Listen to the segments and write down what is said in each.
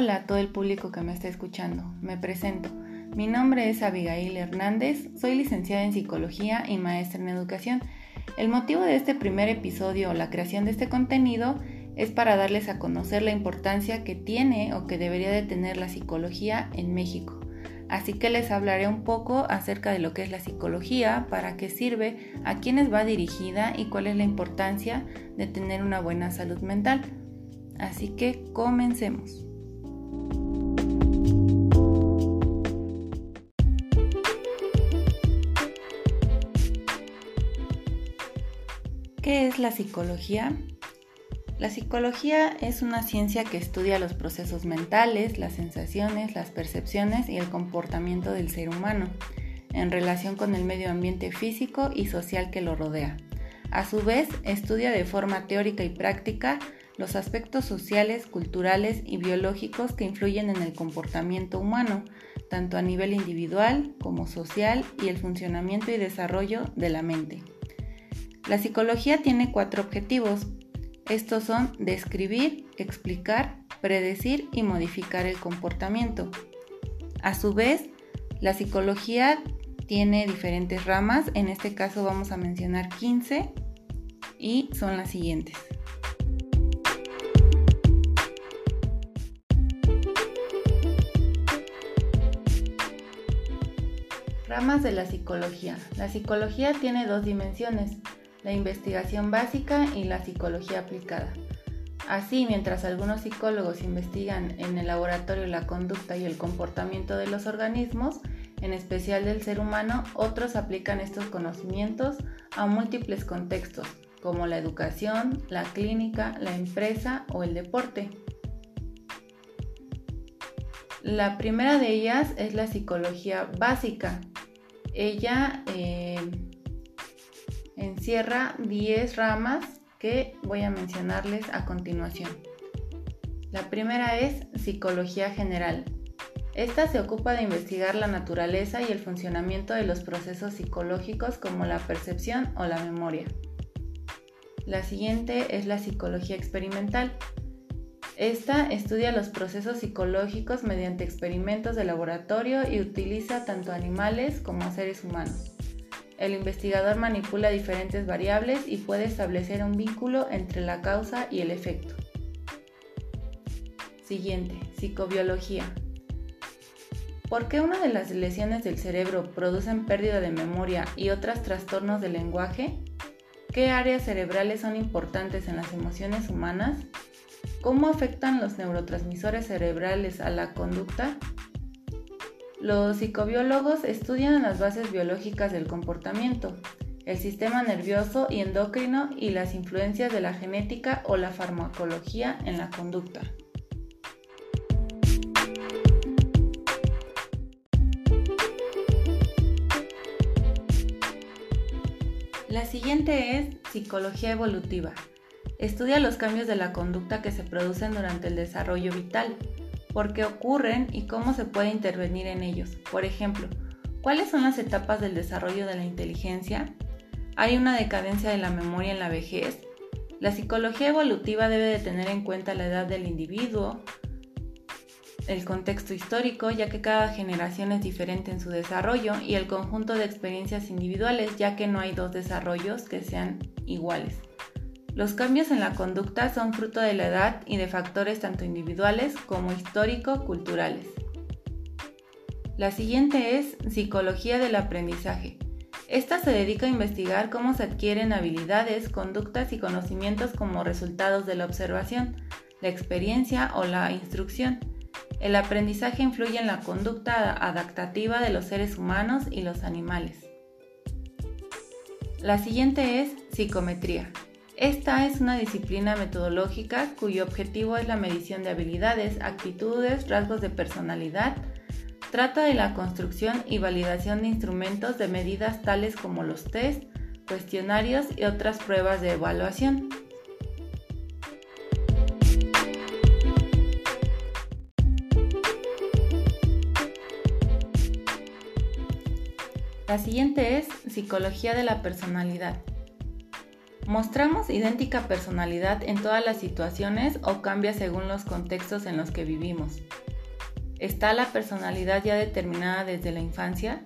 Hola a todo el público que me está escuchando. Me presento. Mi nombre es Abigail Hernández, soy licenciada en Psicología y maestra en Educación. El motivo de este primer episodio o la creación de este contenido es para darles a conocer la importancia que tiene o que debería de tener la psicología en México. Así que les hablaré un poco acerca de lo que es la psicología, para qué sirve, a quiénes va dirigida y cuál es la importancia de tener una buena salud mental. Así que comencemos. ¿Qué es la psicología? La psicología es una ciencia que estudia los procesos mentales, las sensaciones, las percepciones y el comportamiento del ser humano en relación con el medio ambiente físico y social que lo rodea. A su vez, estudia de forma teórica y práctica los aspectos sociales, culturales y biológicos que influyen en el comportamiento humano, tanto a nivel individual como social y el funcionamiento y desarrollo de la mente. La psicología tiene cuatro objetivos. Estos son describir, explicar, predecir y modificar el comportamiento. A su vez, la psicología tiene diferentes ramas, en este caso vamos a mencionar 15 y son las siguientes. Ramas de la psicología. La psicología tiene dos dimensiones, la investigación básica y la psicología aplicada. Así, mientras algunos psicólogos investigan en el laboratorio la conducta y el comportamiento de los organismos, en especial del ser humano, otros aplican estos conocimientos a múltiples contextos, como la educación, la clínica, la empresa o el deporte. La primera de ellas es la psicología básica. Ella eh, encierra 10 ramas que voy a mencionarles a continuación. La primera es psicología general. Esta se ocupa de investigar la naturaleza y el funcionamiento de los procesos psicológicos como la percepción o la memoria. La siguiente es la psicología experimental. Esta estudia los procesos psicológicos mediante experimentos de laboratorio y utiliza tanto animales como seres humanos. El investigador manipula diferentes variables y puede establecer un vínculo entre la causa y el efecto. Siguiente, psicobiología. ¿Por qué una de las lesiones del cerebro producen pérdida de memoria y otras trastornos del lenguaje? ¿Qué áreas cerebrales son importantes en las emociones humanas? ¿Cómo afectan los neurotransmisores cerebrales a la conducta? Los psicobiólogos estudian las bases biológicas del comportamiento, el sistema nervioso y endocrino y las influencias de la genética o la farmacología en la conducta. La siguiente es psicología evolutiva. Estudia los cambios de la conducta que se producen durante el desarrollo vital por qué ocurren y cómo se puede intervenir en ellos. Por ejemplo, ¿cuáles son las etapas del desarrollo de la inteligencia? ¿Hay una decadencia de la memoria en la vejez? La psicología evolutiva debe de tener en cuenta la edad del individuo, el contexto histórico, ya que cada generación es diferente en su desarrollo, y el conjunto de experiencias individuales, ya que no hay dos desarrollos que sean iguales. Los cambios en la conducta son fruto de la edad y de factores tanto individuales como histórico-culturales. La siguiente es Psicología del Aprendizaje. Esta se dedica a investigar cómo se adquieren habilidades, conductas y conocimientos como resultados de la observación, la experiencia o la instrucción. El aprendizaje influye en la conducta adaptativa de los seres humanos y los animales. La siguiente es psicometría. Esta es una disciplina metodológica cuyo objetivo es la medición de habilidades, actitudes, rasgos de personalidad. Trata de la construcción y validación de instrumentos de medidas tales como los test, cuestionarios y otras pruebas de evaluación. La siguiente es Psicología de la Personalidad. ¿Mostramos idéntica personalidad en todas las situaciones o cambia según los contextos en los que vivimos? ¿Está la personalidad ya determinada desde la infancia?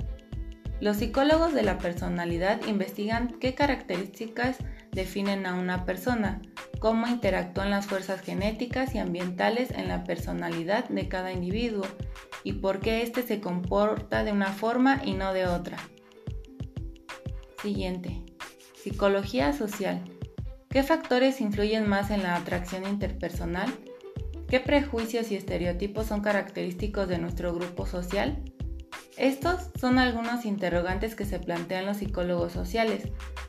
Los psicólogos de la personalidad investigan qué características definen a una persona, cómo interactúan las fuerzas genéticas y ambientales en la personalidad de cada individuo y por qué éste se comporta de una forma y no de otra. Siguiente. Psicología social. ¿Qué factores influyen más en la atracción interpersonal? ¿Qué prejuicios y estereotipos son característicos de nuestro grupo social? Estos son algunos interrogantes que se plantean los psicólogos sociales.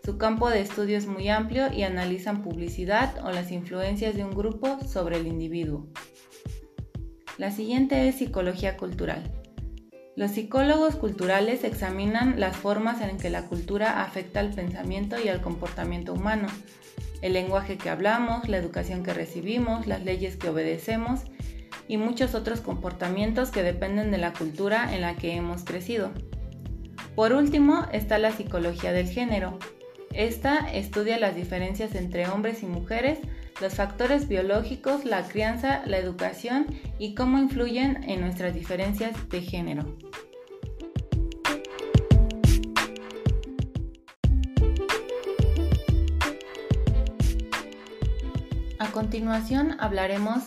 Su campo de estudio es muy amplio y analizan publicidad o las influencias de un grupo sobre el individuo. La siguiente es psicología cultural. Los psicólogos culturales examinan las formas en que la cultura afecta al pensamiento y al comportamiento humano, el lenguaje que hablamos, la educación que recibimos, las leyes que obedecemos y muchos otros comportamientos que dependen de la cultura en la que hemos crecido. Por último está la psicología del género. Esta estudia las diferencias entre hombres y mujeres los factores biológicos, la crianza, la educación y cómo influyen en nuestras diferencias de género. A continuación hablaremos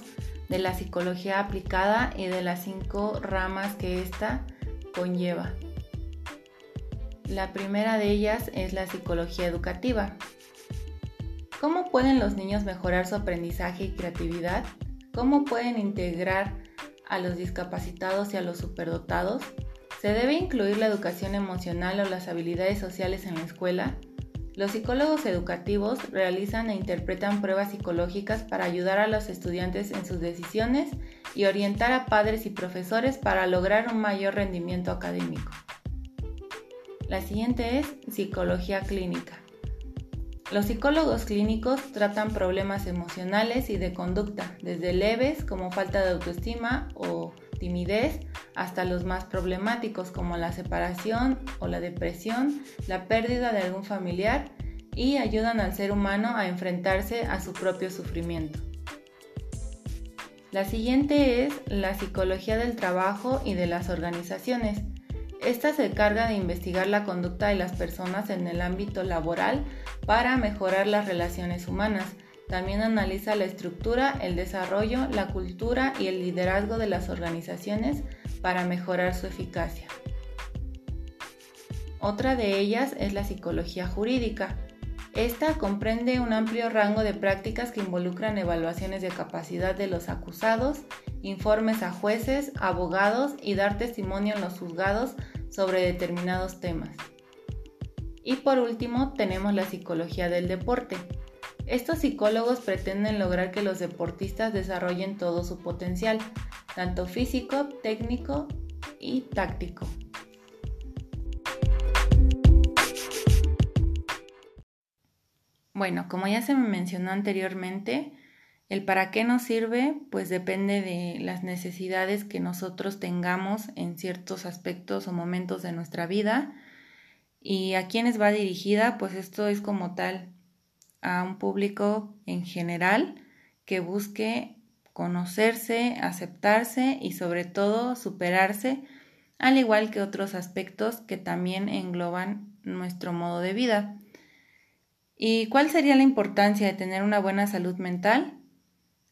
de la psicología aplicada y de las cinco ramas que ésta conlleva. La primera de ellas es la psicología educativa. ¿Cómo pueden los niños mejorar su aprendizaje y creatividad? ¿Cómo pueden integrar a los discapacitados y a los superdotados? ¿Se debe incluir la educación emocional o las habilidades sociales en la escuela? Los psicólogos educativos realizan e interpretan pruebas psicológicas para ayudar a los estudiantes en sus decisiones y orientar a padres y profesores para lograr un mayor rendimiento académico. La siguiente es psicología clínica. Los psicólogos clínicos tratan problemas emocionales y de conducta, desde leves como falta de autoestima o timidez hasta los más problemáticos como la separación o la depresión, la pérdida de algún familiar y ayudan al ser humano a enfrentarse a su propio sufrimiento. La siguiente es la psicología del trabajo y de las organizaciones. Esta se encarga de investigar la conducta de las personas en el ámbito laboral para mejorar las relaciones humanas. También analiza la estructura, el desarrollo, la cultura y el liderazgo de las organizaciones para mejorar su eficacia. Otra de ellas es la psicología jurídica. Esta comprende un amplio rango de prácticas que involucran evaluaciones de capacidad de los acusados, informes a jueces, abogados y dar testimonio en los juzgados sobre determinados temas. Y por último tenemos la psicología del deporte. Estos psicólogos pretenden lograr que los deportistas desarrollen todo su potencial, tanto físico, técnico y táctico. Bueno, como ya se me mencionó anteriormente, el para qué nos sirve pues depende de las necesidades que nosotros tengamos en ciertos aspectos o momentos de nuestra vida ¿Y a quiénes va dirigida? Pues esto es como tal a un público en general que busque conocerse, aceptarse y sobre todo superarse, al igual que otros aspectos que también engloban nuestro modo de vida. ¿Y cuál sería la importancia de tener una buena salud mental?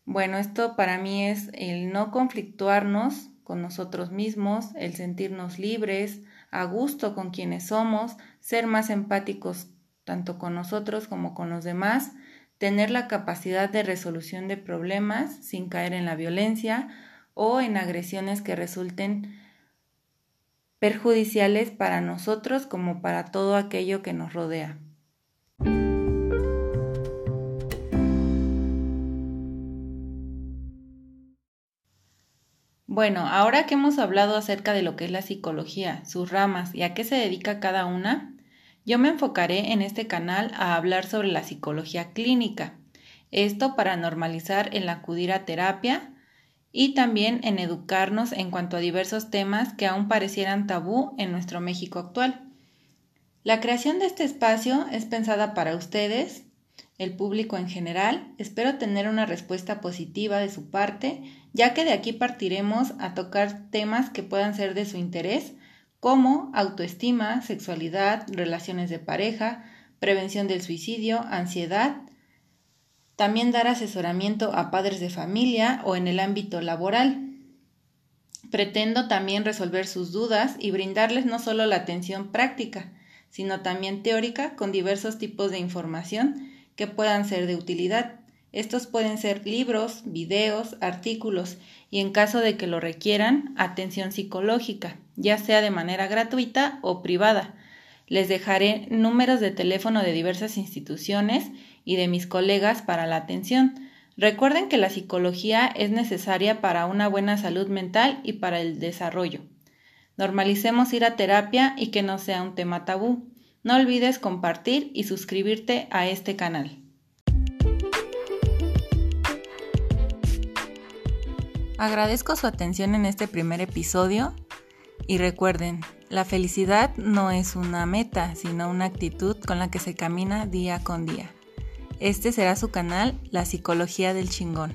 Bueno, esto para mí es el no conflictuarnos con nosotros mismos, el sentirnos libres, a gusto con quienes somos, ser más empáticos tanto con nosotros como con los demás, tener la capacidad de resolución de problemas sin caer en la violencia o en agresiones que resulten perjudiciales para nosotros como para todo aquello que nos rodea. Bueno, ahora que hemos hablado acerca de lo que es la psicología, sus ramas y a qué se dedica cada una, yo me enfocaré en este canal a hablar sobre la psicología clínica. Esto para normalizar el acudir a terapia y también en educarnos en cuanto a diversos temas que aún parecieran tabú en nuestro México actual. La creación de este espacio es pensada para ustedes el público en general, espero tener una respuesta positiva de su parte, ya que de aquí partiremos a tocar temas que puedan ser de su interés, como autoestima, sexualidad, relaciones de pareja, prevención del suicidio, ansiedad, también dar asesoramiento a padres de familia o en el ámbito laboral. Pretendo también resolver sus dudas y brindarles no solo la atención práctica, sino también teórica con diversos tipos de información que puedan ser de utilidad. Estos pueden ser libros, videos, artículos y en caso de que lo requieran, atención psicológica, ya sea de manera gratuita o privada. Les dejaré números de teléfono de diversas instituciones y de mis colegas para la atención. Recuerden que la psicología es necesaria para una buena salud mental y para el desarrollo. Normalicemos ir a terapia y que no sea un tema tabú. No olvides compartir y suscribirte a este canal. Agradezco su atención en este primer episodio y recuerden, la felicidad no es una meta, sino una actitud con la que se camina día con día. Este será su canal, La Psicología del Chingón.